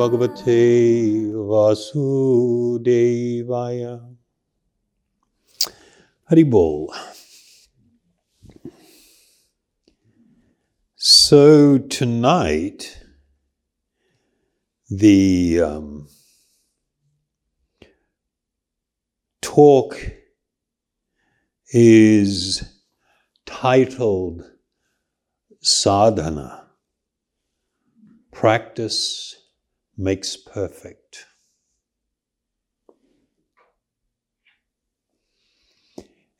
Bhagavate Vasudevaya. Haribol. So tonight, the um, talk is titled Sadhana Practice Makes Perfect.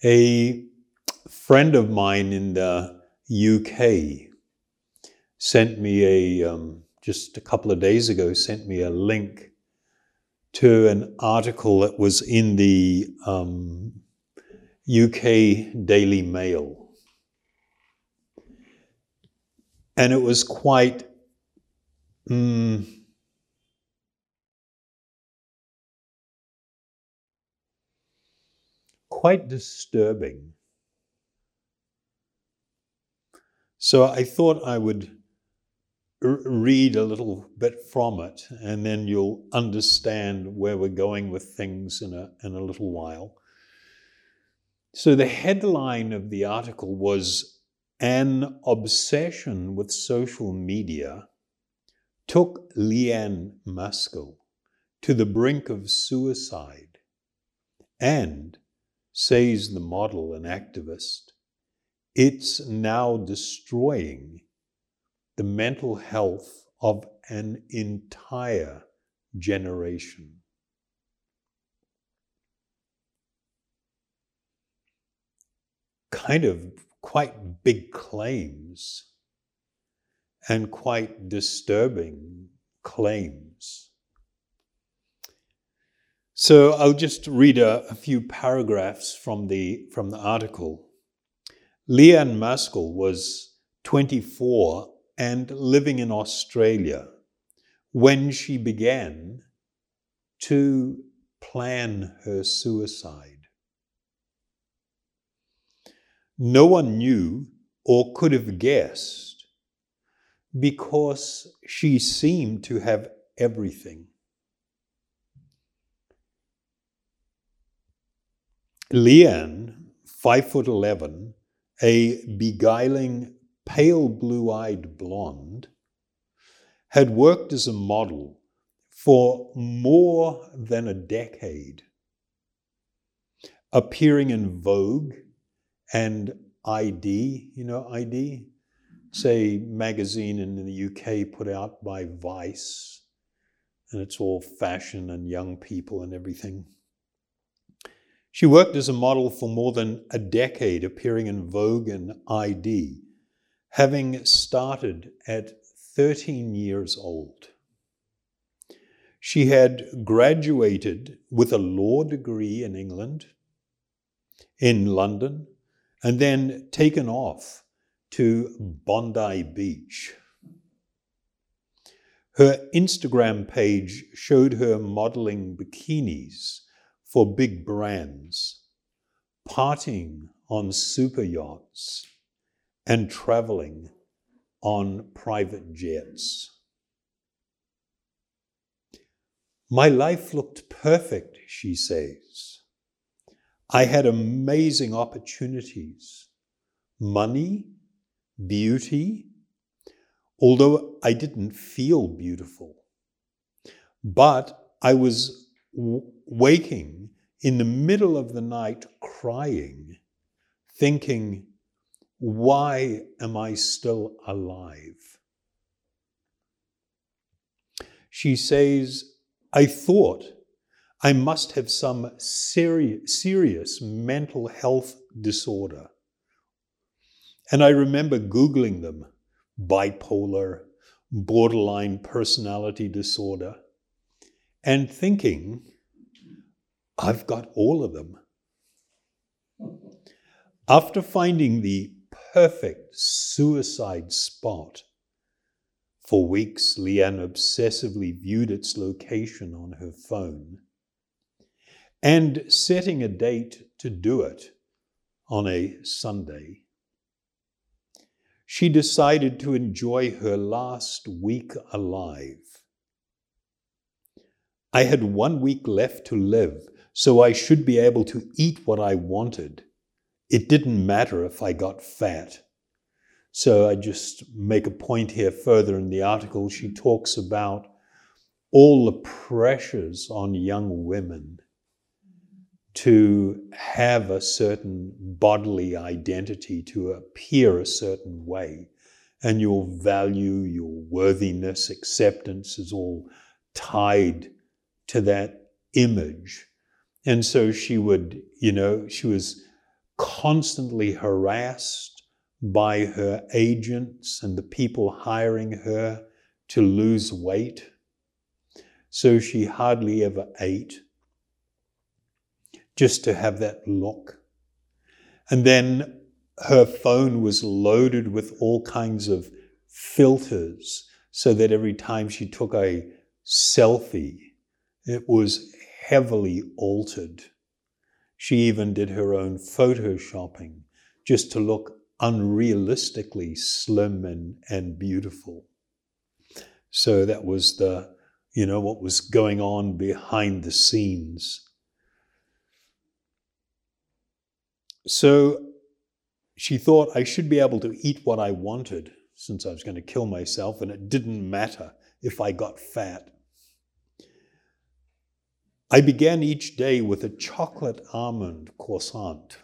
A friend of mine in the UK sent me a, um, just a couple of days ago, sent me a link to an article that was in the um, UK Daily Mail. And it was quite mm, quite disturbing. So I thought I would read a little bit from it, and then you'll understand where we're going with things in a, in a little while. So the headline of the article was An Obsession with Social Media took Leanne Maskell to the brink of suicide and, says the model and activist, it's now destroying the mental health of an entire generation. Kind of quite big claims and quite disturbing claims. So I'll just read a, a, few paragraphs from the, from the article. Leanne Maskell was 24 and living in Australia when she began to plan her suicide. No one knew or could have guessed because she seemed to have everything. Leanne, five foot eleven, a beguiling, pale blue eyed blonde, had worked as a model for more than a decade, appearing in Vogue and ID, you know, ID, say, magazine in the UK put out by Vice, and it's all fashion and young people and everything. She worked as a model for more than a decade, appearing in Vogue and ID, having started at 13 years old. She had graduated with a law degree in England, in London, and then taken off to Bondi Beach. Her Instagram page showed her modeling bikinis for big brands, partying on super yachts, and traveling on private jets. My life looked perfect, she says. I had amazing opportunities, money, beauty, although I didn't feel beautiful. But I was w- waking in the middle of the night crying, thinking, why am I still alive? She says, I thought I must have some seri- serious mental health disorder. And I remember Googling them bipolar, borderline personality disorder, and thinking, I've got all of them. After finding the perfect suicide spot, for weeks, Leanne obsessively viewed its location on her phone. and setting a date to do it on a Sunday. She decided to enjoy her last week alive. I had one week left to live, so I should be able to eat what I wanted. It didn't matter if I got fat. So I just make a point here further in the article. She talks about all the pressures on young women to have a certain bodily identity, to appear a certain way. And your value, your worthiness, acceptance is all tied to that image. And so she would, you know, she was constantly harassed by her agents and the people hiring her to lose weight. So she hardly ever ate just to have that look. And then her phone was loaded with all kinds of filters so that every time she took a selfie, it was heavily altered. She even did her own photoshopping just to look unrealistically slim and, and beautiful. So that was the, you know, what was going on behind the scenes. So she thought I should be able to eat what I wanted since I was going to kill myself, and it didn't matter if I got fat. I began each day with a chocolate almond croissant.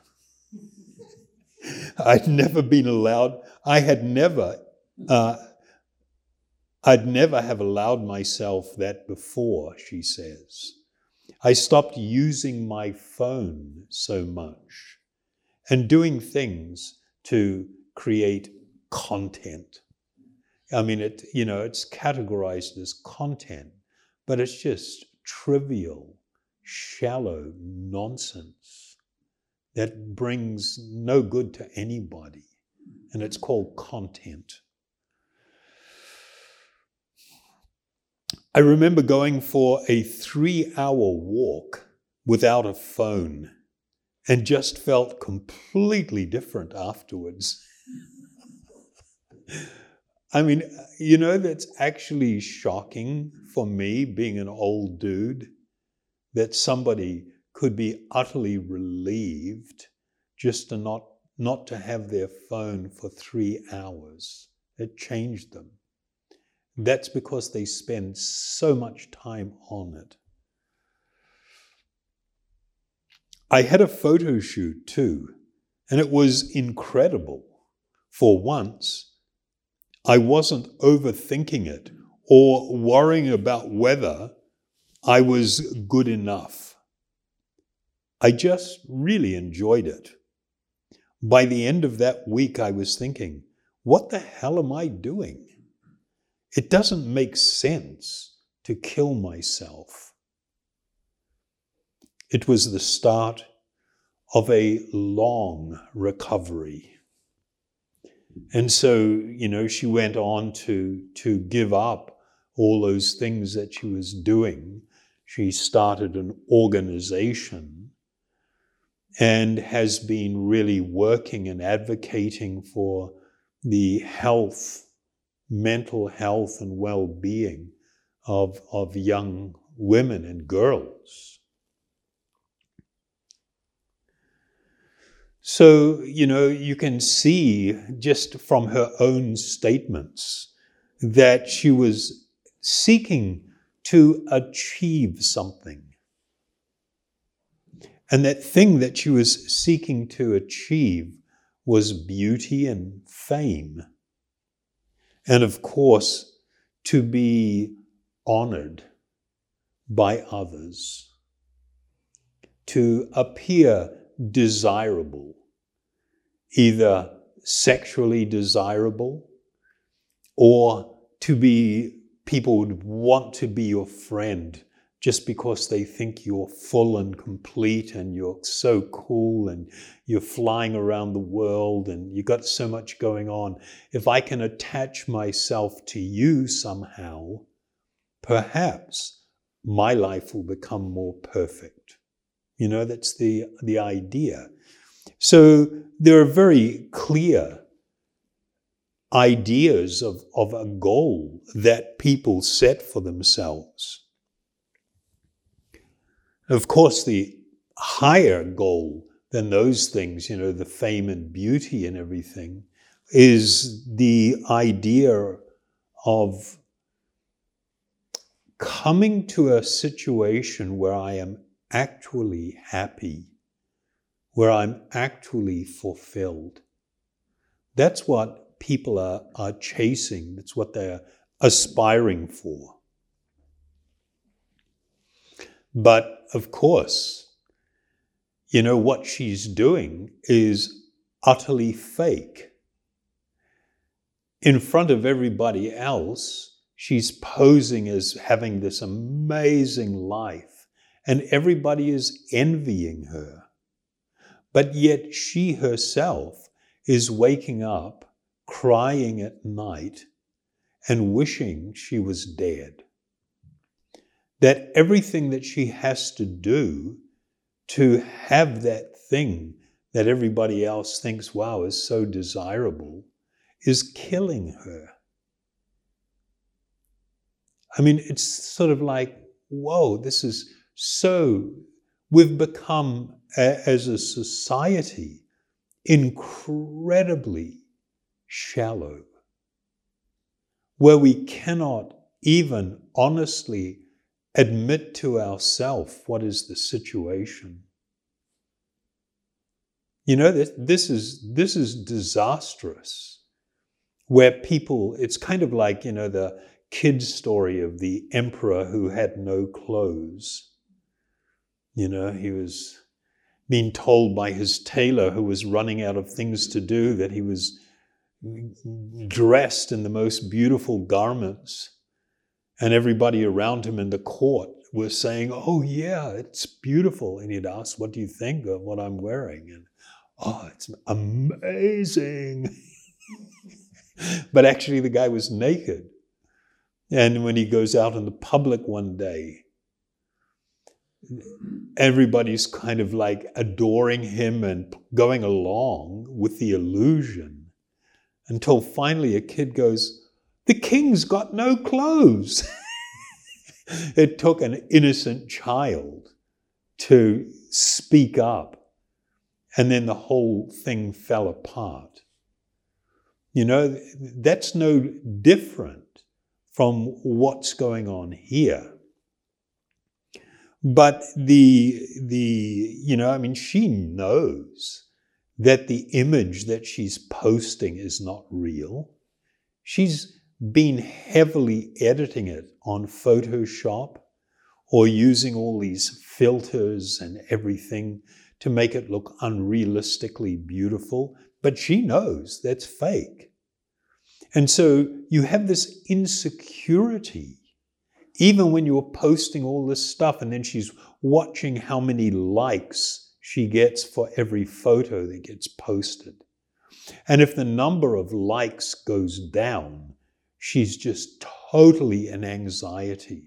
I'd never been allowed, I had never, uh, I'd never have allowed myself that before, she says. I stopped using my phone so much and doing things to create content. I mean, it, you know, it's categorized as content, but it's just trivial, shallow nonsense that brings no good to anybody. And it's called content. I remember going for a three hour walk without a phone and just felt completely different afterwards. I mean, you know, that's actually shocking for me, being an old dude, that somebody could be utterly relieved just to not, not to have their phone for three hours. It changed them. That's because they spend so much time on it. I had a photo shoot too, and it was incredible. For once, I wasn't overthinking it or worrying about whether I was good enough. I just really enjoyed it. By the end of that week, I was thinking, what the hell am I doing? It doesn't make sense to kill myself. It was the start of a long recovery. And so, you know, she went on to, to give up all those things that she was doing. She started an organization and has been really working and advocating for the health, mental health, and well being of, of young women and girls. So, you know, you can see just from her own statements that she was seeking to achieve something. And that thing that she was seeking to achieve was beauty and fame. And of course, to be honored by others, to appear desirable, either sexually desirable or to be, people would want to be your friend just because they think you're full and complete and you're so cool and you're flying around the world and you've got so much going on. If I can attach myself to you somehow, perhaps my life will become more perfect. You know, that's the, the idea. So there are very clear ideas of, of a goal that people set for themselves. Of course, the higher goal than those things, you know, the fame and beauty and everything, is the idea of coming to a situation where I am actually happy, where I'm actually fulfilled. That's what people are, are chasing, that's what they're aspiring for. But of course, you know, what she's doing is utterly fake. In front of everybody else, she's posing as having this amazing life, and everybody is envying her. But yet, she herself is waking up, crying at night, and wishing she was dead. That everything that she has to do to have that thing that everybody else thinks, wow, is so desirable, is killing her. I mean, it's sort of like, whoa, this is so, we've become, as a society, incredibly shallow, where we cannot even honestly admit to ourselves what is the situation. You know, this, this, is, this is disastrous, where people, it's kind of like, you know, the kid's story of the emperor who had no clothes. You know, he was being told by his tailor, who was running out of things to do, that he was dressed in the most beautiful garments. And everybody around him in the court was saying, Oh, yeah, it's beautiful. And he'd ask, What do you think of what I'm wearing? And, Oh, it's amazing. but actually, the guy was naked. And when he goes out in the public one day, everybody's kind of like adoring him and going along with the illusion until finally a kid goes, the king's got no clothes. it took an innocent child to speak up, and then the whole thing fell apart. You know, that's no different from what's going on here. But the, the, you know, I mean, she knows that the image that she's posting is not real. She's been heavily editing it on Photoshop or using all these filters and everything to make it look unrealistically beautiful, but she knows that's fake. And so you have this insecurity, even when you're posting all this stuff, and then she's watching how many likes she gets for every photo that gets posted. And if the number of likes goes down, she's just totally in anxiety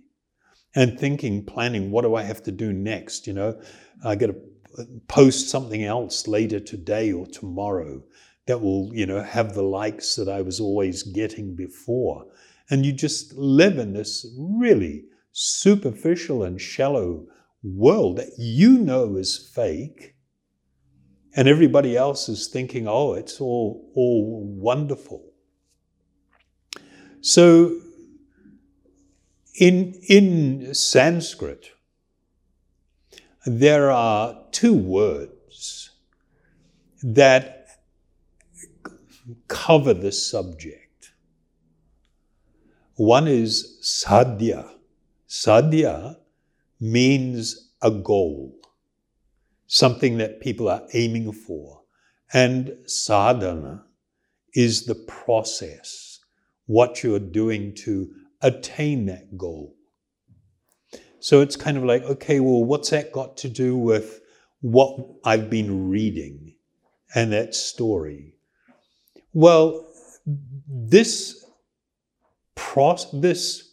and thinking, planning, what do I have to do next? You know, I got to uh, post something else later today or tomorrow that will, you know, have the likes that I was always getting before. And you just live in this really superficial and shallow world that you know is fake. And everybody else is thinking, oh, it's all, all wonderful. So, in, in Sanskrit, there are two words that cover this subject. One is sadhya. Sadhya means a goal, something that people are aiming for. And sadhana is the process what you're doing to attain that goal. So it's kind of like, okay, well, what's that got to do with what I've been reading and that story? Well, this process, this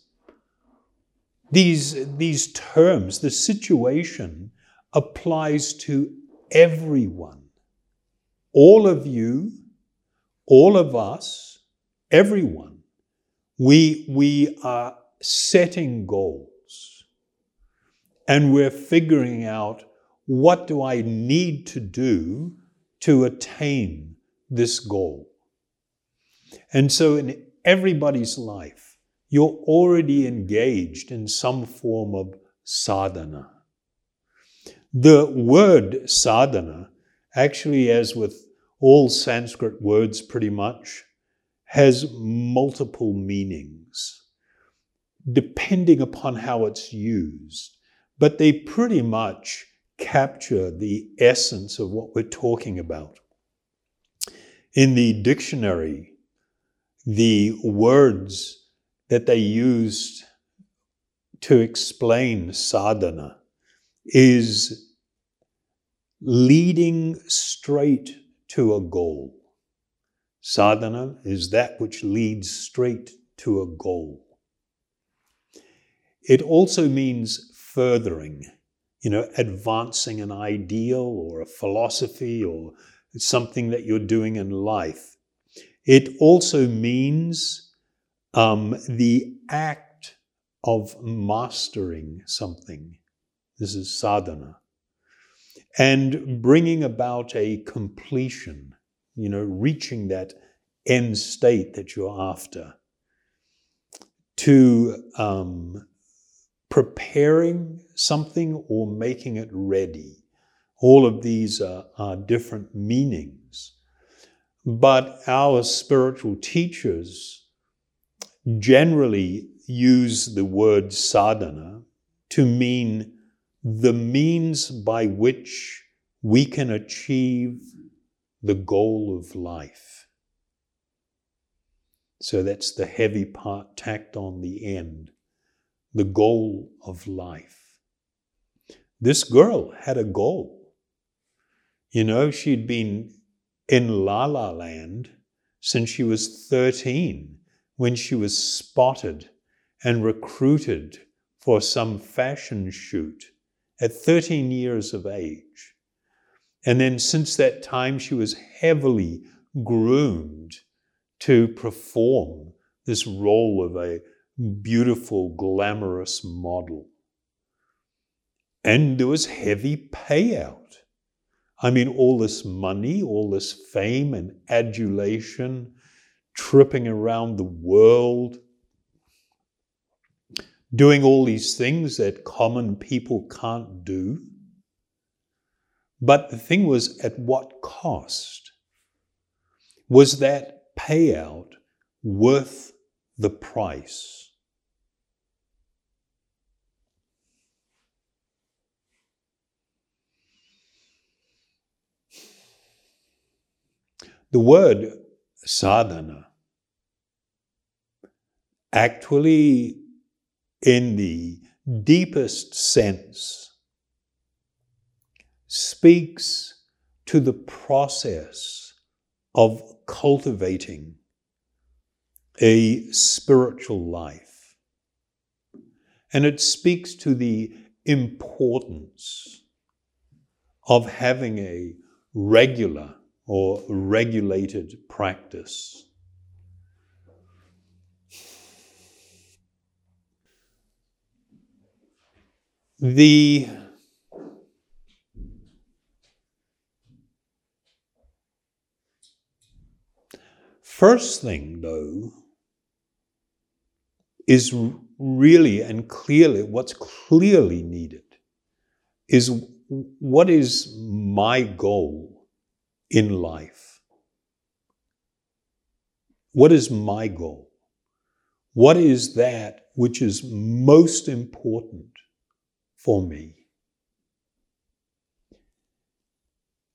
these these terms, the situation applies to everyone. All of you, all of us, everyone. We, we are setting goals and we're figuring out what do I need to do to attain this goal. And so in everybody's life, you're already engaged in some form of sadhana. The word sadhana, actually, as with all Sanskrit words pretty much, has multiple meanings depending upon how it's used. But they pretty much capture the essence of what we're talking about. In the dictionary, the words that they used to explain sadhana is leading straight to a goal. Sadhana is that which leads straight to a goal. It also means furthering, you know, advancing an ideal or a philosophy or something that you're doing in life. It also means um, the act of mastering something. This is sadhana. And bringing about a completion, you know, reaching that end state that you're after. To um, preparing something or making it ready. All of these are, are different meanings. But our spiritual teachers generally use the word sadhana to mean the means by which we can achieve the goal of life. So that's the heavy part tacked on the end the goal of life. This girl had a goal. You know, she'd been in La La Land since she was 13 when she was spotted and recruited for some fashion shoot at 13 years of age. And then since that time, she was heavily groomed to perform this role of a beautiful, glamorous model. And there was heavy payout. I mean, all this money, all this fame and adulation, tripping around the world, doing all these things that common people can't do. But the thing was, at what cost? Was that payout worth the price? The word sadhana actually, in the deepest sense, speaks to the process of cultivating a spiritual life. And it speaks to the importance of having a regular or regulated practice. The first thing, though, is really and clearly what's clearly needed is what is my goal in life? What is my goal? What is that which is most important for me?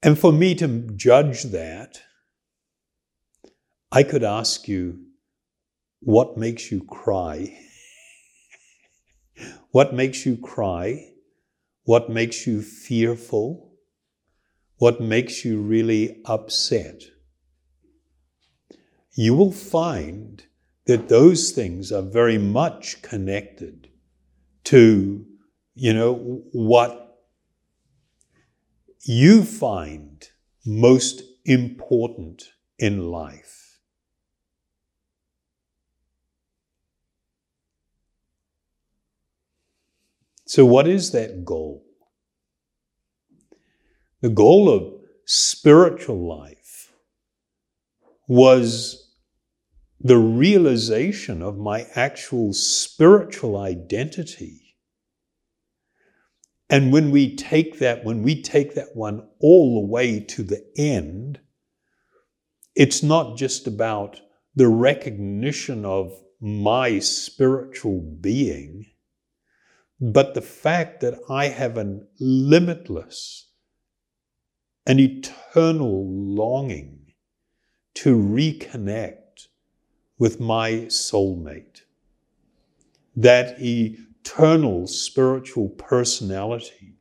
And for me to judge that, I could ask you, what makes you cry? what makes you cry? What makes you fearful? what makes you really upset, you will find that those things are very much connected to, you know, what you find most important in life. So, what is that goal? The goal of spiritual life was the realization of my actual spiritual identity. And when we take that, when we take that one all the way to the end, it's not just about the recognition of my spiritual being, but the fact that I have a limitless, an eternal longing to reconnect with my soulmate. That eternal spiritual personality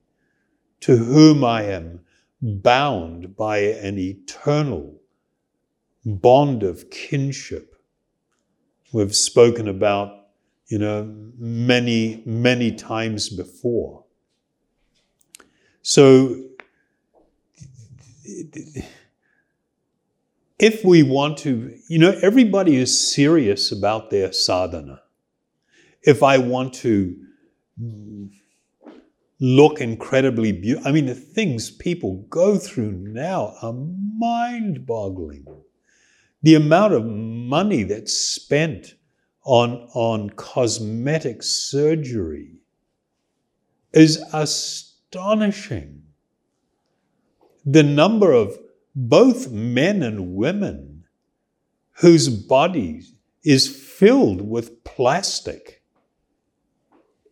to whom I am bound by an eternal bond of kinship. We've spoken about, you know, many, many times before. So, if we want to, you know, everybody is serious about their sadhana. If I want to look incredibly beautiful, I mean, the things people go through now are mind boggling. The amount of money that's spent on, on cosmetic surgery is astonishing. The number of both men and women whose bodies is filled with plastic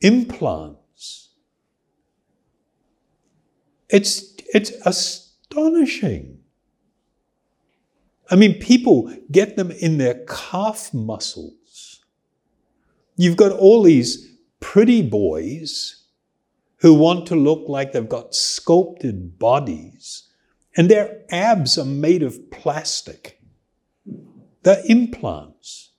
implants. It's, it's astonishing. I mean, people get them in their calf muscles. You've got all these pretty boys who want to look like they've got sculpted bodies and their abs are made of plastic. They're implants.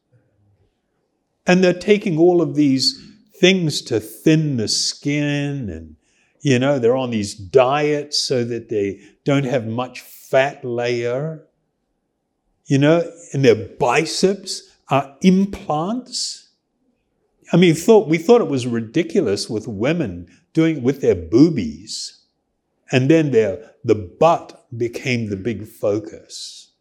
And they're taking all of these things to thin the skin and you know, they're on these diets so that they don't have much fat layer. You know, and their biceps are implants. I mean, thought, we thought it was ridiculous with women doing with their boobies. And then their, the butt became the big focus.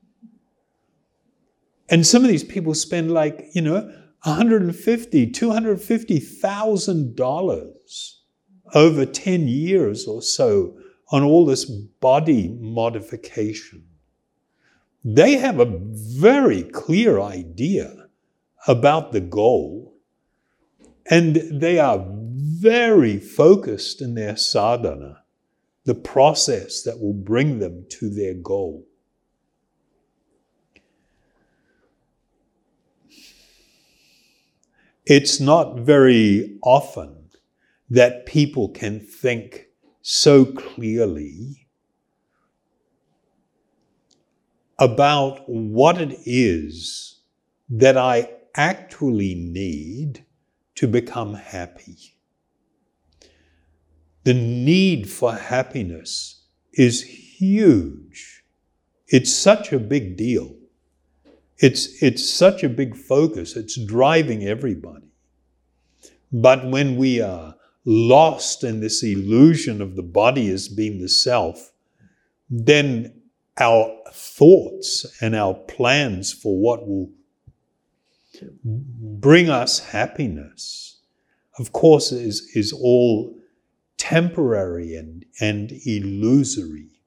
And some of these people spend like, you know, 150, 250,000 dollars over 10 years or so on all this body modification. They have a very clear idea about the goal, and they are very focused in their sadhana the process that will bring them to their goal. It's not very often that people can think so clearly about what it is that I actually need to become happy. The need for happiness is huge. It's such a big deal. It's, it's such a big focus. It's driving everybody. But when we are lost in this illusion of the body as being the self, then our thoughts and our plans for what will bring us happiness, of course, is, is all temporary and, and illusory.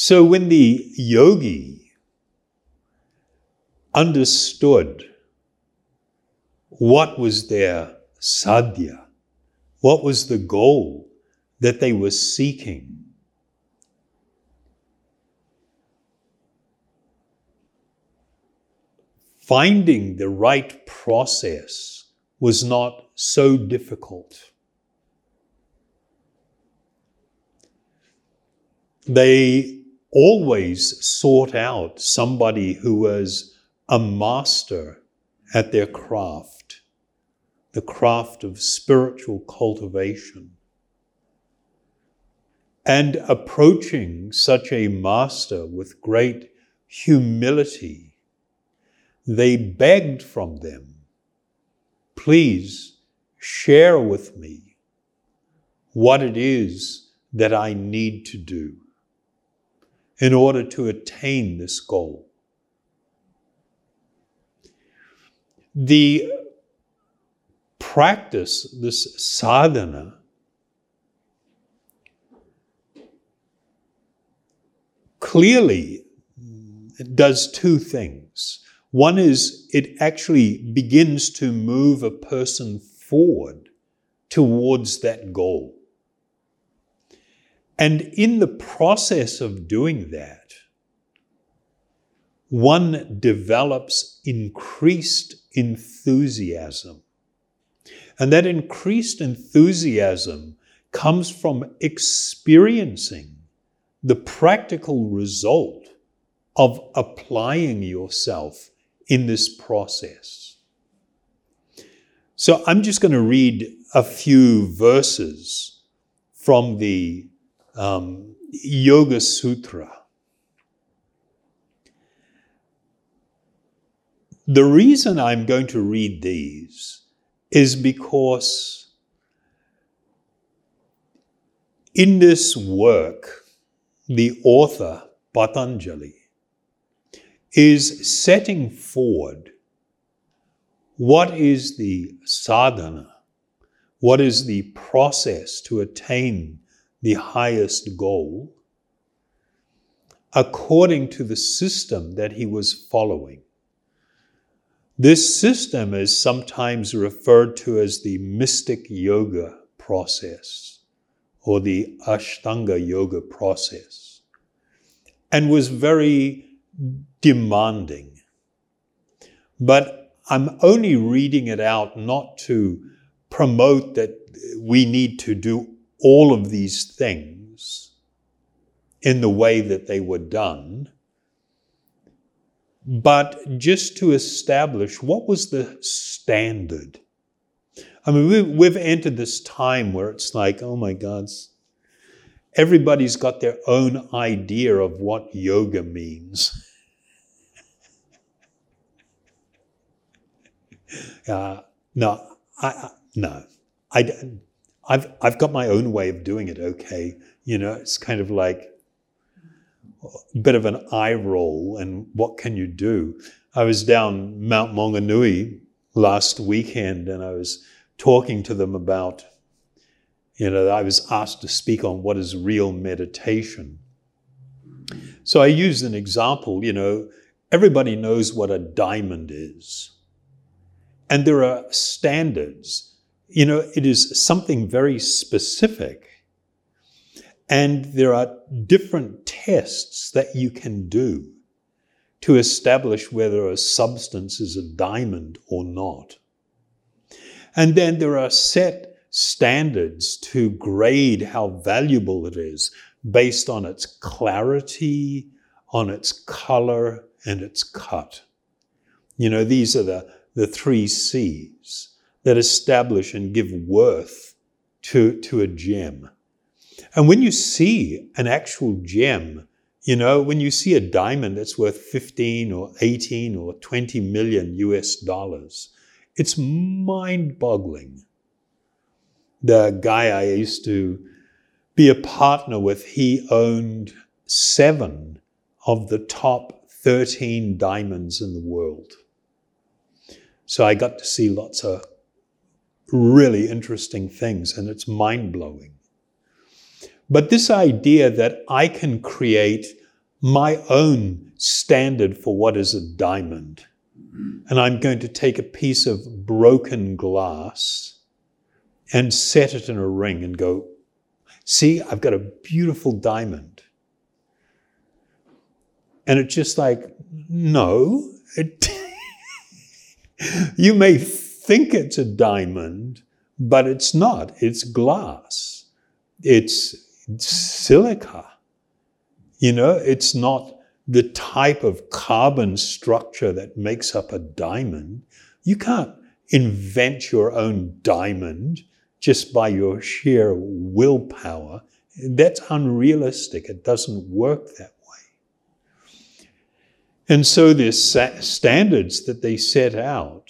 So when the yogi understood what was their sadhya, what was the goal that they were seeking, finding the right process was not so difficult. They always sought out somebody who was a master at their craft, the craft of spiritual cultivation. And approaching such a master with great humility, they begged from them, Please share with me what it is that I need to do in order to attain this goal. The practice, this sadhana, clearly does two things. One is it actually begins to move a person forward towards that goal. And in the process of doing that, one develops increased enthusiasm. And that increased enthusiasm comes from experiencing the practical result of applying yourself in this process. So I'm just going to read a few verses from the um, Yoga Sutra. The reason I'm going to read these is because in this work, the author, Patanjali, is setting forward what is the sadhana, what is the process to attain the highest goal, according to the system that he was following. This system is sometimes referred to as the mystic yoga process or the Ashtanga yoga process and was very demanding. But I'm only reading it out not to promote that we need to do all of these things in the way that they were done, but just to establish what was the standard. I mean, we've entered this time where it's like, oh my God, everybody's got their own idea of what yoga means. uh, no, I, no, I, I've, I've got my own way of doing it, okay? You know, it's kind of like a bit of an eye roll, and what can you do? I was down Mount Maunganui last weekend and I was talking to them about, you know, I was asked to speak on what is real meditation. So I used an example, you know, everybody knows what a diamond is. And there are standards you know, it is something very specific. And there are different tests that you can do to establish whether a substance is a diamond or not. And then there are set standards to grade how valuable it is based on its clarity, on its color, and its cut. You know, these are the, the three C's that establish and give worth to, to a gem. And when you see an actual gem, you know, when you see a diamond that's worth 15 or 18 or 20 million US dollars, it's mind boggling. The guy I used to be a partner with, he owned seven of the top 13 diamonds in the world. So I got to see lots of really interesting things and it's mind blowing. But this idea that I can create my own standard for what is a diamond, and I'm going to take a piece of broken glass and set it in a ring and go, see, I've got a beautiful diamond. And it's just like, no, it, you may think it's a diamond, but it's not. It's glass. It's silica. You know, it's not the type of carbon structure that makes up a diamond. You can't, invent your own diamond just by your sheer willpower. That's unrealistic. It doesn't work that way. And so, the standards that they set out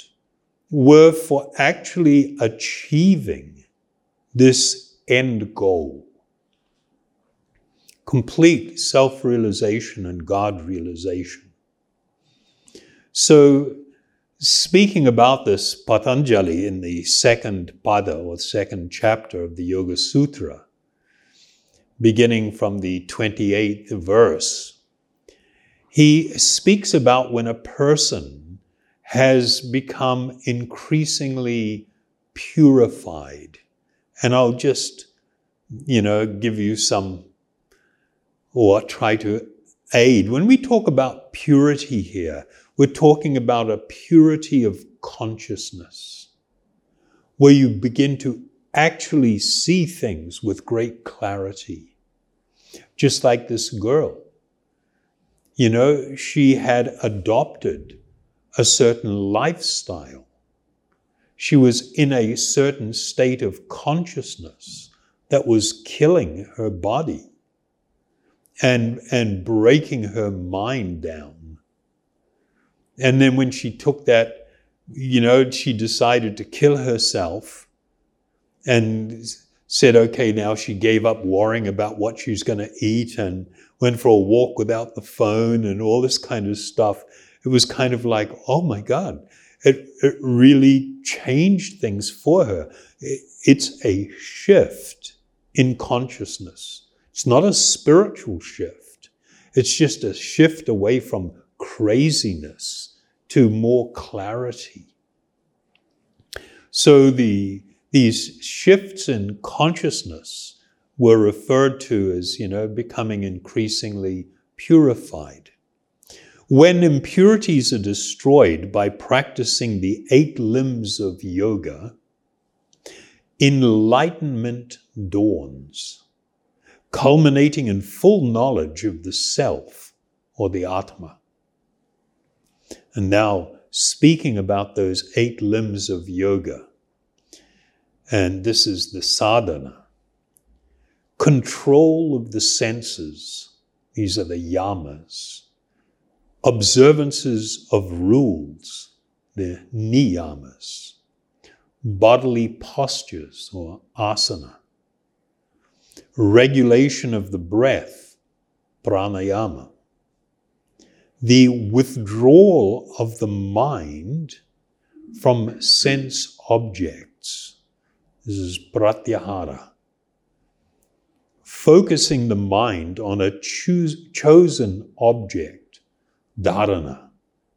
were for actually achieving this end goal complete self realization and God realization. So, speaking about this, Patanjali in the second pada or second chapter of the Yoga Sutra, beginning from the 28th verse, he speaks about when a person has become increasingly purified. And I'll just, you know, give you some or try to aid. When we talk about purity here, we're talking about a purity of consciousness, where you begin to actually see things with great clarity. Just like this girl. You know, she had adopted a certain lifestyle. She was in a certain state of consciousness that was killing her body and, and breaking her mind down. And then when she took that, you know, she decided to kill herself and said, okay, now she gave up worrying about what she's going to eat and went for a walk without the phone and all this kind of stuff. It was kind of like, oh my God, it, it really changed things for her. It, it's a shift in consciousness. It's not a spiritual shift. It's just a shift away from craziness to more clarity. So the, these shifts in consciousness were referred to as, you know, becoming increasingly purified. When impurities are destroyed by practicing the eight limbs of yoga, enlightenment dawns culminating in full knowledge of the self or the Atma. And now, speaking about those eight limbs of yoga, and this is the sadhana control of the senses, these are the yamas, observances of rules, the niyamas, bodily postures or asana regulation of the breath, pranayama, the withdrawal of the mind from sense objects. This is pratyahara. Focusing the mind on a choose, chosen object, dharana,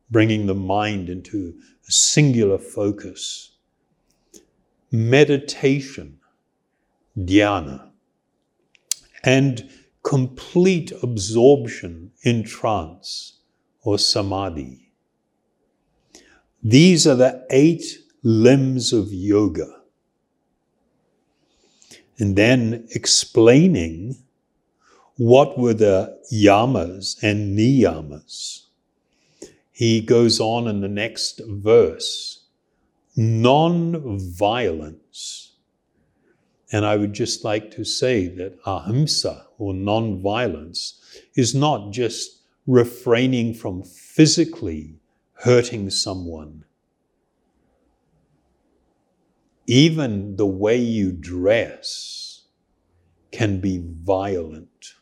bringing the mind into a singular focus. Meditation, dhyana and complete absorption in trance or samadhi. These are the eight limbs of yoga. And then explaining what were the yamas and niyamas. He goes on in the next verse non violence and I would just like to say that ahimsa, or non-violence, is not just refraining from physically hurting someone. Even the way you dress can be violent.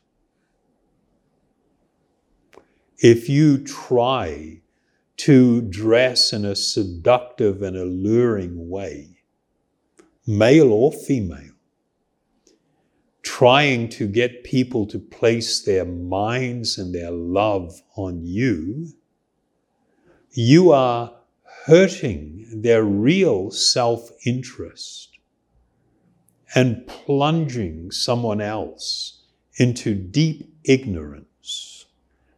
If you try to dress in a seductive and alluring way, male or female, trying to get people to place their minds and their love on you, you are hurting their real self interest and plunging someone else into deep ignorance.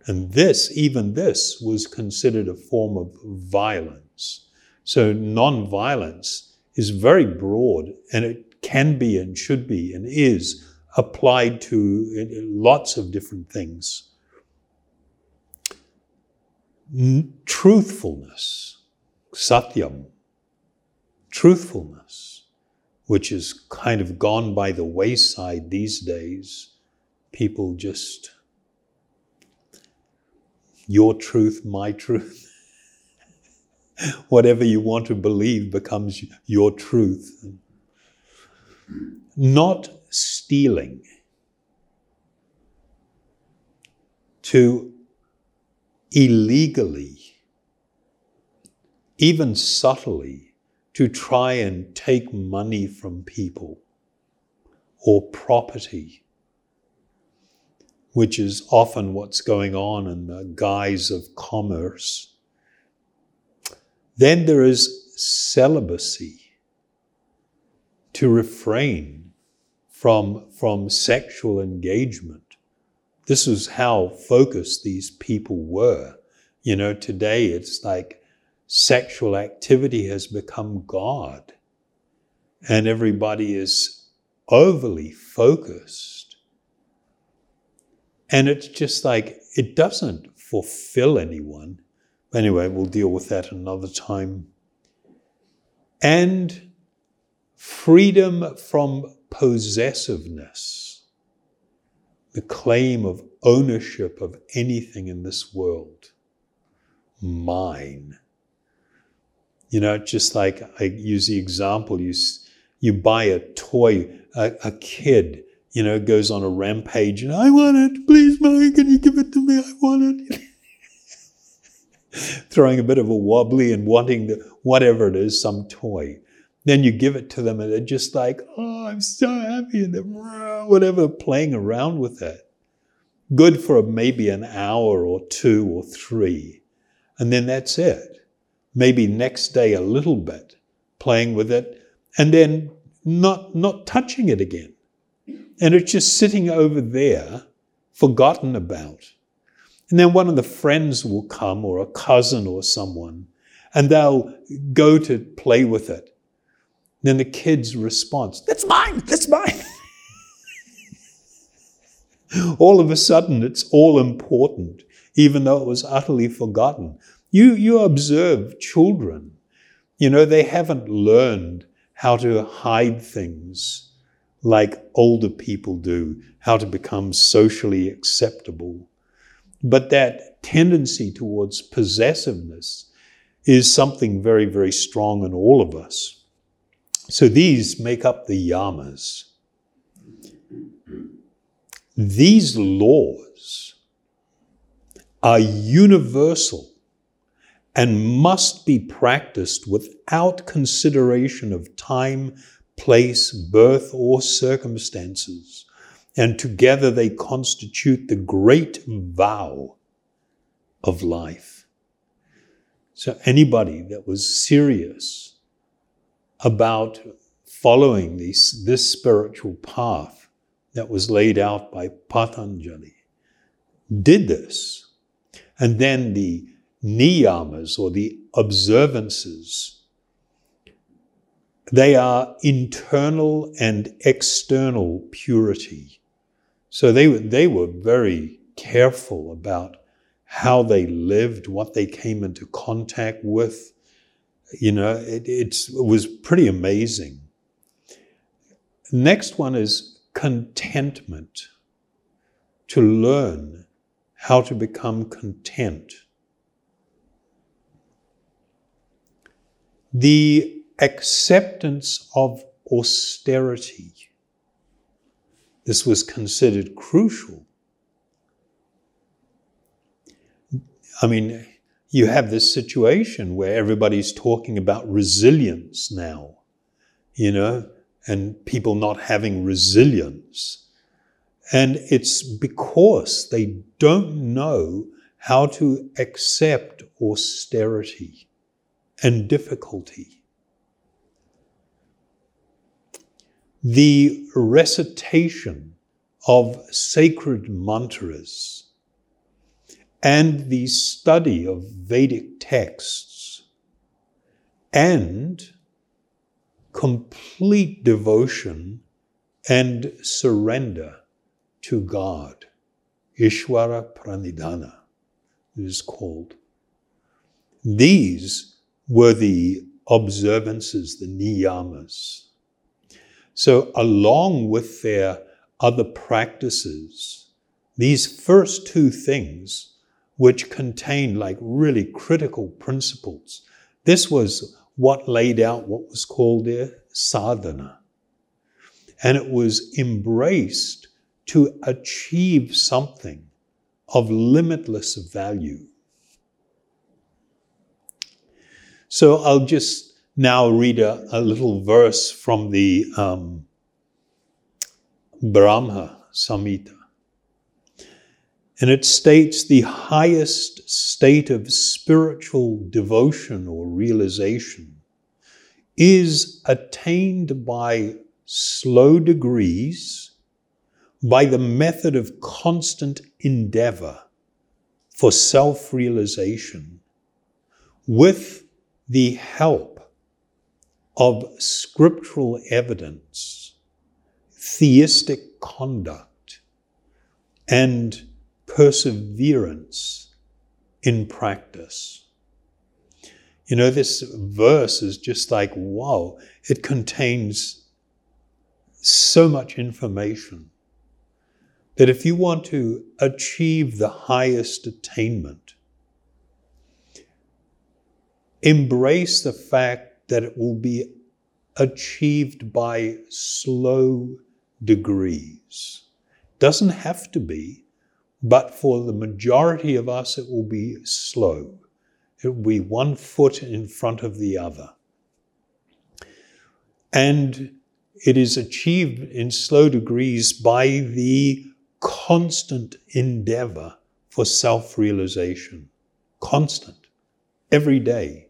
And this, even this, was considered a form of violence. So, non-violence is very broad and it can be and should be and is applied to uh, lots of different things. Truthfulness, satyam, truthfulness, which is kind of gone by the wayside these days. People just, your truth, my truth. Whatever you want to believe becomes your truth. Not stealing. To illegally, even subtly, to try and take money from people or property, which is often what's going on in the guise of commerce. Then there is celibacy, to refrain from, from sexual engagement. This is how focused these people were. You know, today it's like sexual activity has become God. And everybody is overly focused. And it's just like, it doesn't fulfill anyone. Anyway, we'll deal with that another time. And freedom from possessiveness, the claim of ownership of anything in this world. Mine. You know, just like I use the example, you, you buy a toy, a, a kid, you know, goes on a rampage and I want it, please, mommy, can you give it to me? I want it. Throwing a bit of a wobbly and wanting the, whatever it is, some toy. Then you give it to them and they're just like, oh, I'm so happy, and they're whatever, playing around with it. Good for maybe an hour or two or three. And then that's it maybe next day a little bit, playing with it, and then not, not touching it again. And it's just sitting over there, forgotten about. And then one of the friends will come, or a cousin or someone, and they'll go to play with it. Then the kid's response, That's mine, that's mine. all of a sudden, it's all important, even though it was utterly forgotten. You, you observe children, you know, they haven't learned how to hide things like older people do, how to become socially acceptable. But that tendency towards possessiveness is something very, very strong in all of us. So these make up the yamas. These laws are universal and must be practiced without consideration of time, place, birth, or circumstances. And together they constitute the great vow of life. So, anybody that was serious about following this, this spiritual path that was laid out by Patanjali did this. And then the niyamas or the observances, they are internal and external purity. So they, they were very careful about how they lived, what they came into contact with. You know, it, it was pretty amazing. Next one is contentment, to learn how to become content. the acceptance of austerity. This was considered crucial. I mean, you have this situation where everybody's talking about resilience now, you know, and people not having resilience. And it's because they don't know how to accept austerity and difficulty. The recitation of sacred mantras and the study of Vedic texts and complete devotion and surrender to God. Ishwara Pranidhana is called. These were the observances, the niyamas. So, along with their other practices, these first two things, which contain like really critical principles, this was what laid out what was called their sadhana. And it was embraced to achieve something of limitless value. So I'll just now read a, a little verse from the um, Brahma Samhita. And it states the highest state of spiritual devotion or realization is attained by slow degrees by the method of constant endeavor for self realization with the help of scriptural evidence, theistic conduct, and perseverance in practice. You know, this verse is just like, wow, it contains so much information that if you want to achieve the highest attainment, embrace the fact that it will be achieved by slow degrees. Doesn't have to be, but for the majority of us, it will be slow. It will be one foot in front of the other. And it is achieved in slow degrees by the constant endeavor for self realization. Constant. Every day.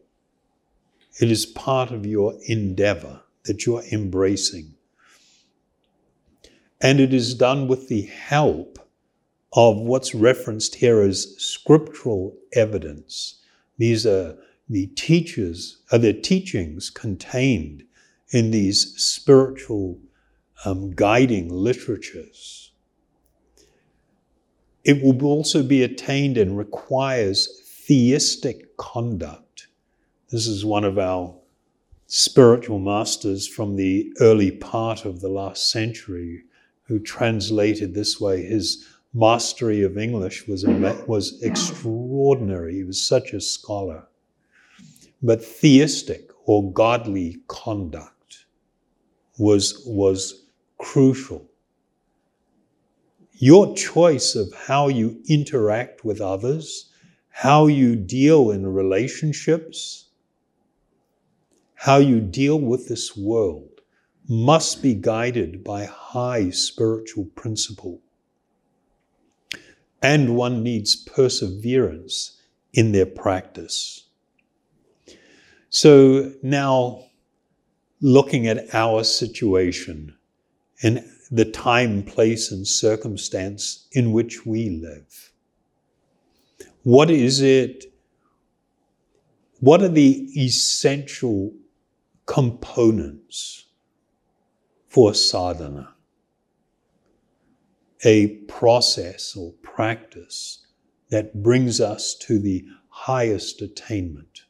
It is part of your endeavor that you're embracing. And it is done with the help of what's referenced here as scriptural evidence. These are the teachers, are the teachings contained in these spiritual um, guiding literatures. It will also be attained and requires theistic conduct. This is one of our spiritual masters from the early part of the last century who translated this way. His mastery of English was, was extraordinary. He was such a scholar. But theistic or godly conduct was, was crucial. Your choice of how you interact with others, how you deal in relationships, how you deal with this world must be guided by high spiritual principle. And one needs perseverance in their practice. So now, looking at our situation and the time, place, and circumstance in which we live, what is it? What are the essential components for sadhana, a process or practice that brings us to the highest attainment.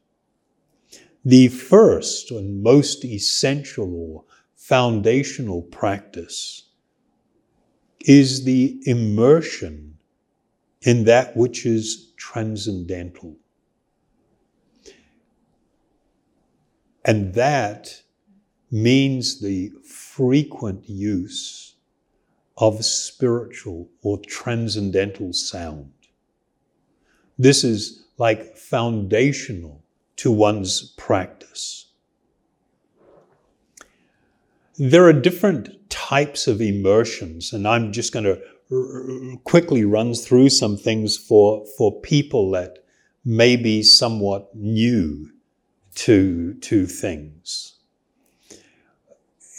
The first and most essential or foundational practice is the immersion in that which is transcendental. And that means the frequent use of spiritual or transcendental sound. This is like foundational to one's practice. There are different types of immersions, and I'm just going to quickly run through some things for, for people that may be somewhat new to, to things.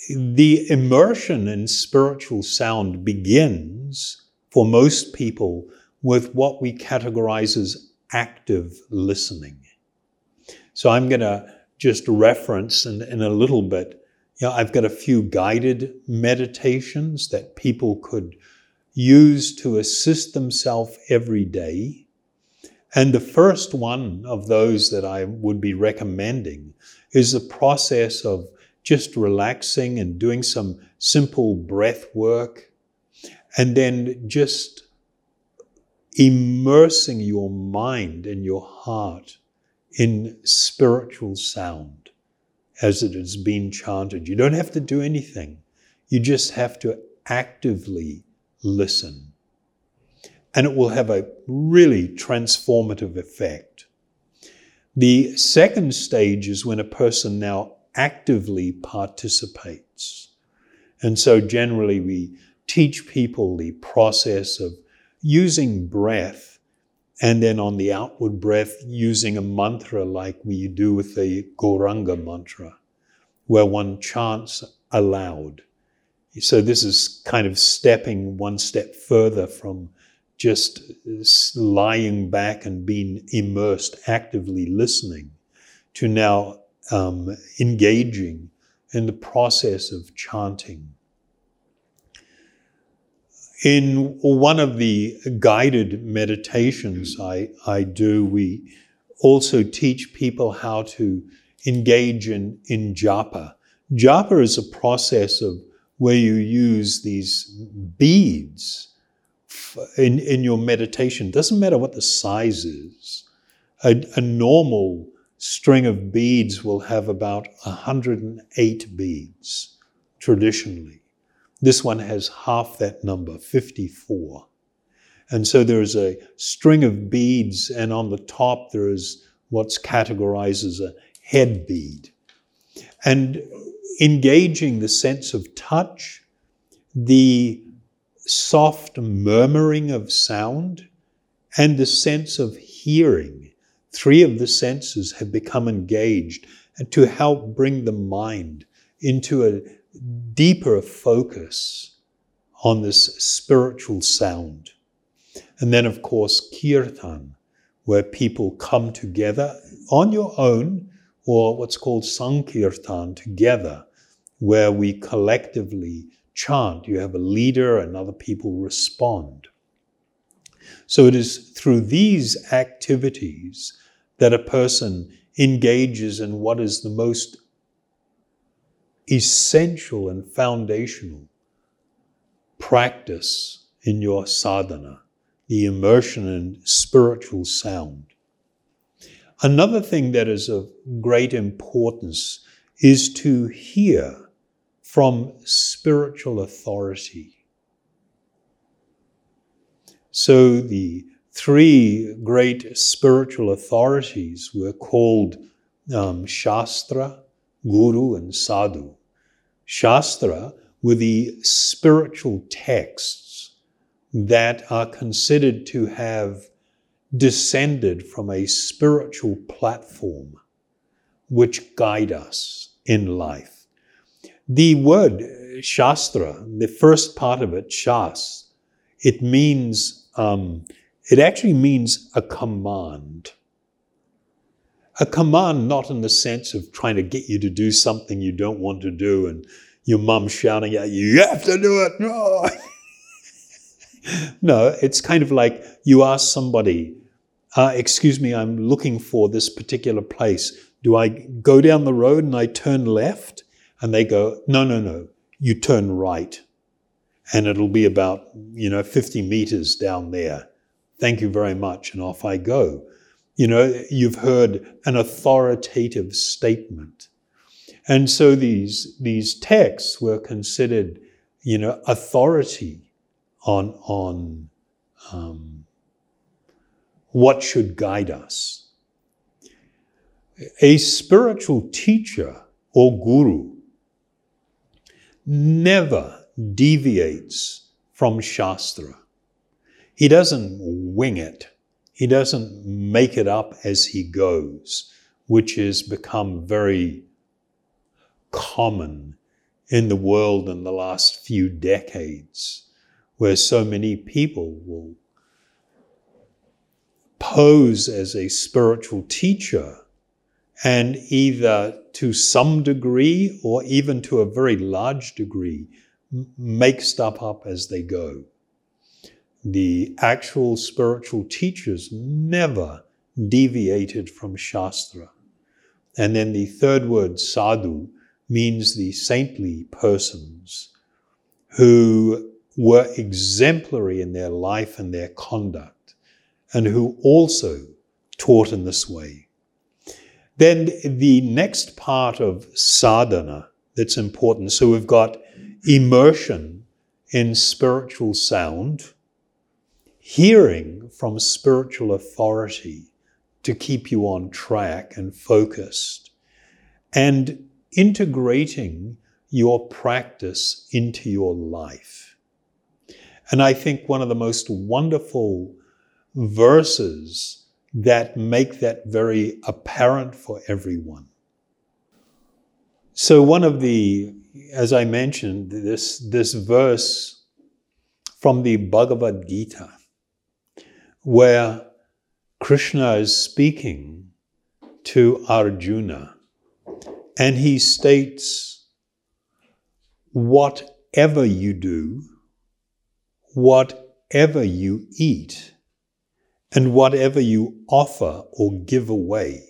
The immersion in spiritual sound begins for most people with what we categorize as active listening. So I'm going to just reference in, in a little bit. You know, I've got a few guided meditations that people could use to assist themselves every day. And the first one of those that I would be recommending is the process of just relaxing and doing some simple breath work, and then just immersing your mind and your heart in spiritual sound as it has been chanted. You don't have to do anything, you just have to actively listen. And it will have a really transformative effect. The second stage is when a person now actively participates. And so generally we teach people the process of using breath and then on the outward breath using a mantra like we do with the Gauranga mantra, where one chants aloud. So this is kind of stepping one step further from just lying back and being immersed, actively listening, to now um, engaging in the process of chanting. In one of the guided meditations I, I do, we also teach people how to engage in, in japa. Japa is a process of where you use these beads in, in your meditation. Doesn't matter what the size is. A, a normal string of beads will have about 108 beads traditionally. This one has half that number, 54. And so there's a string of beads, and on the top there is what's categorized as a head bead. And engaging the sense of touch, the soft murmuring of sound, and the sense of hearing. Three of the senses have become engaged and to help bring the mind into a deeper focus on this spiritual sound. And then, of course, kirtan, where people come together on your own or what's called sankirtan together, where we collectively chant. You have a leader and other people respond. So it is through these activities that a person engages in what is the most essential and foundational practice in your sadhana, the immersion in spiritual sound. Another thing that is of great importance is to hear from spiritual authority. So the three great spiritual authorities were called um, Shastra, Guru, and Sadhu. Shastra were the spiritual texts that are considered to have descended from a spiritual platform which guide us in life. The word Shastra, the first part of it, Shas, it means, um, it actually means a command. A command, not in the sense of trying to get you to do something you don't want to do and your mum shouting at you, you have to do it. No. no, it's kind of like you ask somebody, uh, excuse me, I'm looking for this particular place. Do I go down the road and I turn left? And they go, no, no, no, you turn right. And it'll be about, you know, 50 meters down there. Thank you very much. And off I go. You know, you've heard an authoritative statement. And so these, these texts were considered, you know, authority on, on um, what should guide us. A spiritual teacher or guru never deviates from Shastra. He doesn't wing it. He doesn't make it up as he goes, which has become very common in the world in the last few decades, where so many people will pose as a spiritual teacher and either to some degree or even to a very large degree make stuff up as they go the actual spiritual teachers never deviated from Shastra. And then the third word, sadhu, means the saintly persons who were exemplary in their life and their conduct, and who also taught in this way. Then the next part of sadhana that's important. So we've got immersion in spiritual sound, hearing from spiritual authority to keep you on track and focused, and integrating your practice into your life. And I think one of the most wonderful verses that make that very apparent for everyone. So, one of the, as I mentioned, this, this verse from the Bhagavad Gita, where Krishna is speaking to Arjuna, and he states, Whatever you do, whatever you eat, and whatever you offer or give away,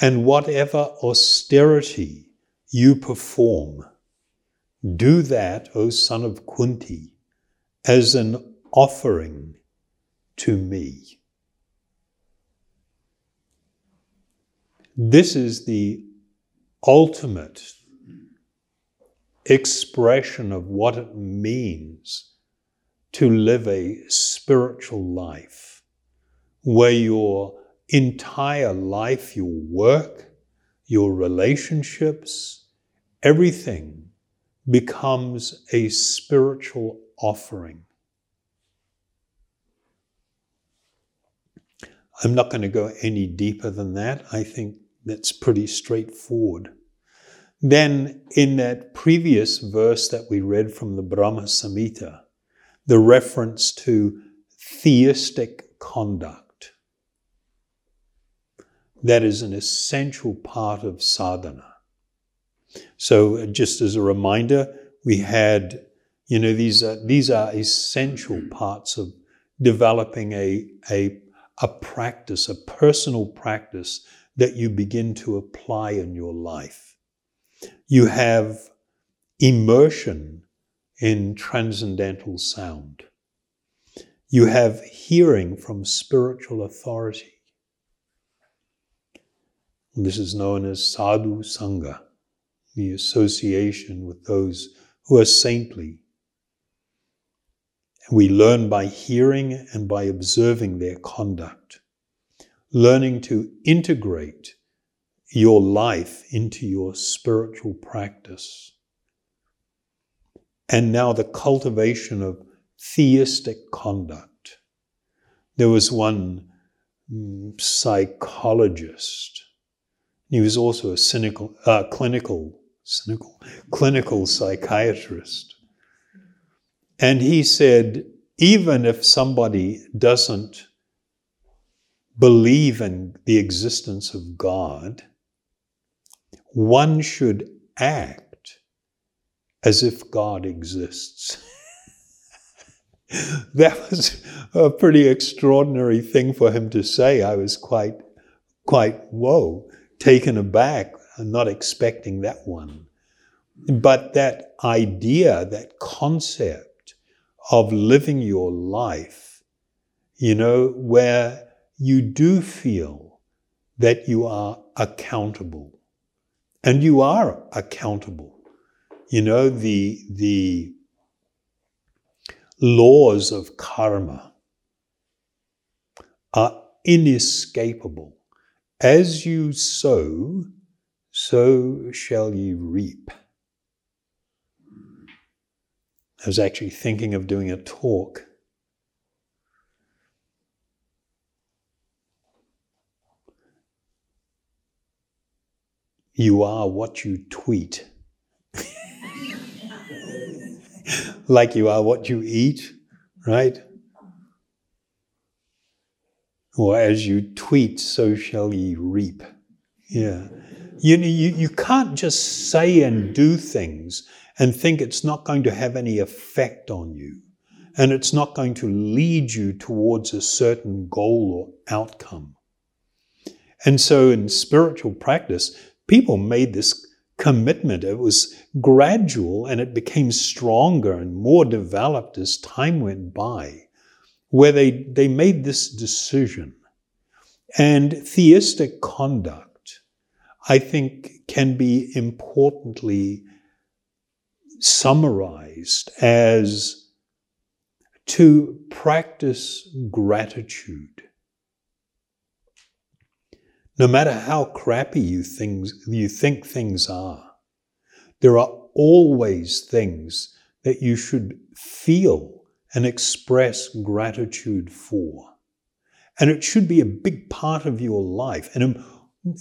and whatever austerity you perform, do that, O son of Kunti, as an offering to me. This is the ultimate expression of what it means to live a spiritual life where your entire life, your work, your relationships, everything becomes a spiritual offering. I'm not going to go any deeper than that. I think that's pretty straightforward. Then, in that previous verse that we read from the Brahma Samhita, the reference to theistic conduct. That is an essential part of sadhana. So, uh, just as a reminder, we had, you know, these are, these are essential parts of developing a, a, a practice, a personal practice that you begin to apply in your life. You have immersion in transcendental sound. You have hearing from spiritual authority. This is known as sadhu sangha, the association with those who are saintly. We learn by hearing and by observing their conduct learning to integrate your life into your spiritual practice. And now the cultivation of theistic conduct. There was one mm, psychologist. He was also a cynical, uh, clinical, cynical, clinical psychiatrist. And he said, even if somebody doesn't believe in the existence of God, one should act as if God exists. that was a pretty extraordinary thing for him to say. I was quite, quite, whoa, taken aback, and not expecting that one. But that idea, that concept of living your life, you know, where you do feel that you are accountable. And you are accountable. You know, the, the laws of karma are inescapable. As you sow, so shall ye reap. I was actually thinking of doing a talk You are what you tweet. like you are what you eat, right? Or as you tweet, so shall ye reap. Yeah. You, you, you can't just say and do things and think it's not going to have any effect on you and it's not going to lead you towards a certain goal or outcome. And so in spiritual practice, people made this commitment. It was gradual and it became stronger and more developed as time went by, where they, they made this decision. And theistic conduct, I think, can be importantly summarized as to practice gratitude. No matter how crappy you, things, you think things are, there are always things that you should feel and express gratitude for. And it should be a big part of your life. And um,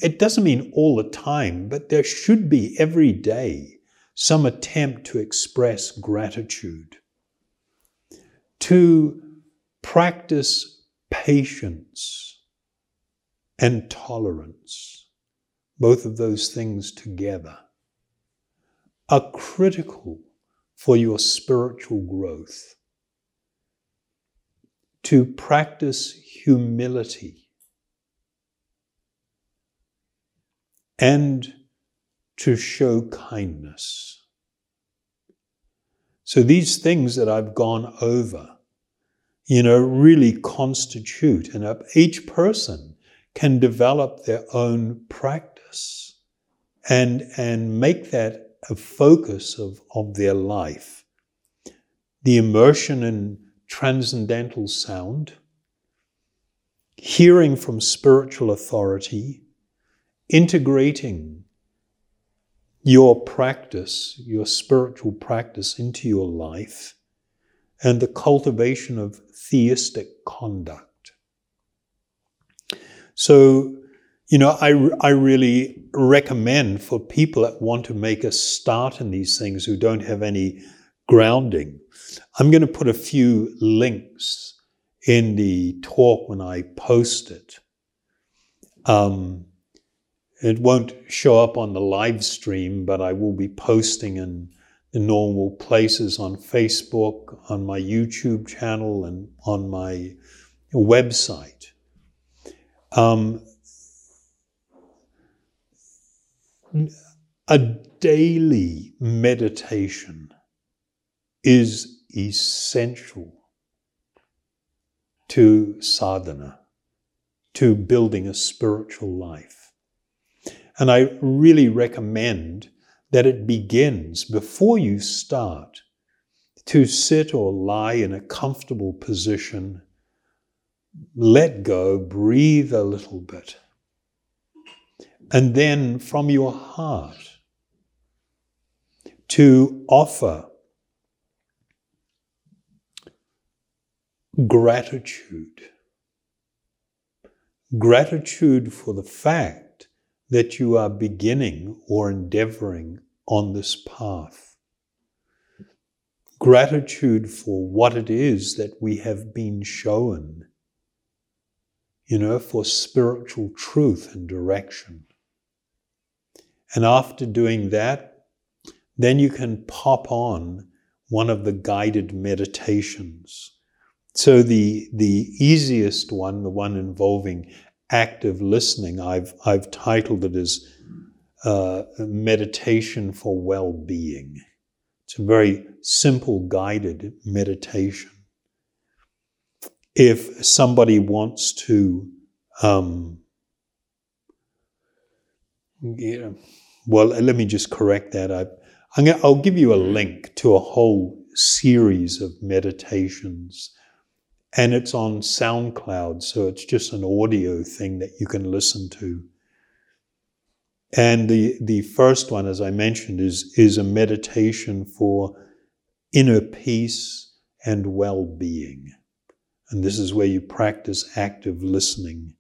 it doesn't mean all the time, but there should be every day some attempt to express gratitude, to practice patience and tolerance, both of those things together, are critical for your spiritual growth. To practice humility and to show kindness. So these things that I've gone over, you know, really constitute, and each person can develop their own practice and, and make that a focus of, of their life. The immersion in transcendental sound, hearing from spiritual authority, integrating your practice, your spiritual practice into your life, and the cultivation of theistic conduct. So, you know, I, I really recommend for people that want to make a start in these things who don't have any grounding. I'm going to put a few links in the talk when I post it. Um, it won't show up on the live stream, but I will be posting in the normal places on Facebook, on my YouTube channel, and on my website. Um, a daily meditation is essential to sadhana, to building a spiritual life. And I really recommend that it begins before you start to sit or lie in a comfortable position, let go, breathe a little bit. And then from your heart to offer gratitude. Gratitude for the fact that you are beginning or endeavoring on this path. Gratitude for what it is that we have been shown, you know, for spiritual truth and direction. And after doing that, then you can pop on one of the guided meditations. So the, the easiest one, the one involving active listening. I've, I've titled it as uh, Meditation for Well Being. It's a very simple, guided meditation. If somebody wants to, um, well, let me just correct that. I, I'm gonna, I'll give you a link to a whole series of meditations and it's on SoundCloud, so it's just an audio thing that you can listen to. And the, the first one, as I mentioned, is, is a meditation for inner peace and well being. And this is where you practice active listening.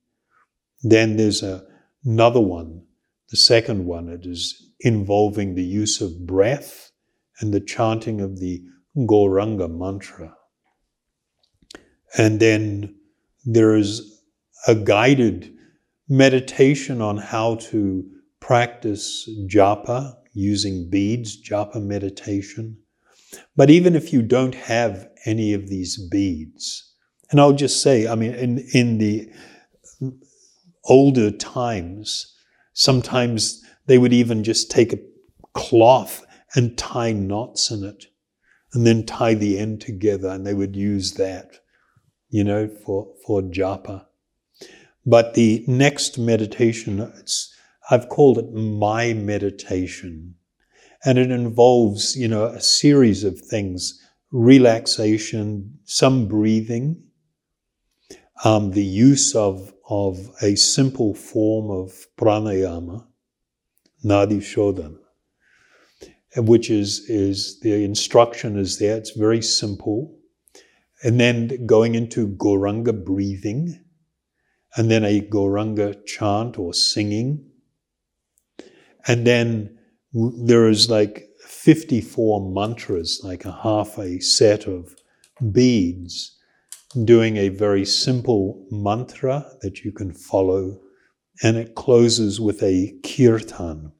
Then there's a, another one, the second one, it is involving the use of breath and the chanting of the Gauranga mantra. And then there's a guided meditation on how to practice japa using beads, japa meditation. But even if you don't have any of these beads, and I'll just say, I mean, in, in the older times, sometimes they would even just take a cloth and tie knots in it and then tie the end together and they would use that, you know, for, for japa. But the next meditation, I've called it my meditation. And it involves, you know, a series of things relaxation, some breathing, um, the use of, of a simple form of pranayama, nadi which is, is the instruction is there. It's very simple. And then going into Gauranga breathing, and then a Gauranga chant or singing. And then there is like 54 mantras, like a half a set of beads, doing a very simple mantra that you can follow, and it closes with a kirtan.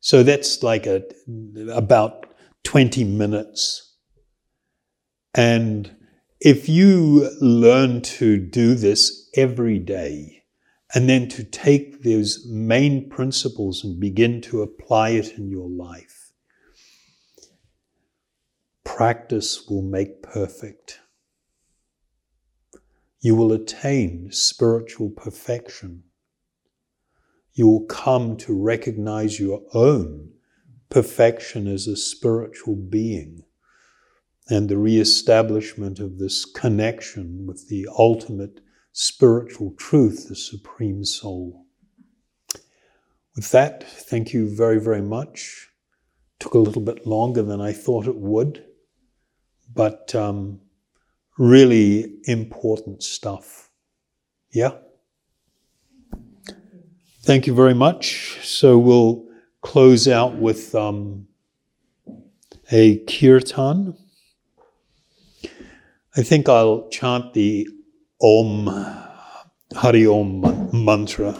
So that's like a, about 20 minutes. And if you learn to do this every day, and then to take those main principles and begin to apply it in your life, practice will make perfect. You will attain spiritual perfection. You will come to recognize your own perfection as a spiritual being and the re-establishment of this connection with the ultimate spiritual truth, the Supreme Soul. With that, thank you very, very much. Took a little bit longer than I thought it would, but um, really important stuff. Yeah? Thank you very much. So we'll close out with um, a kirtan. I think I'll chant the Om Hari Om mantra.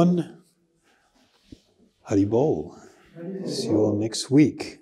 Everyone. Hari Bol. See you all next week.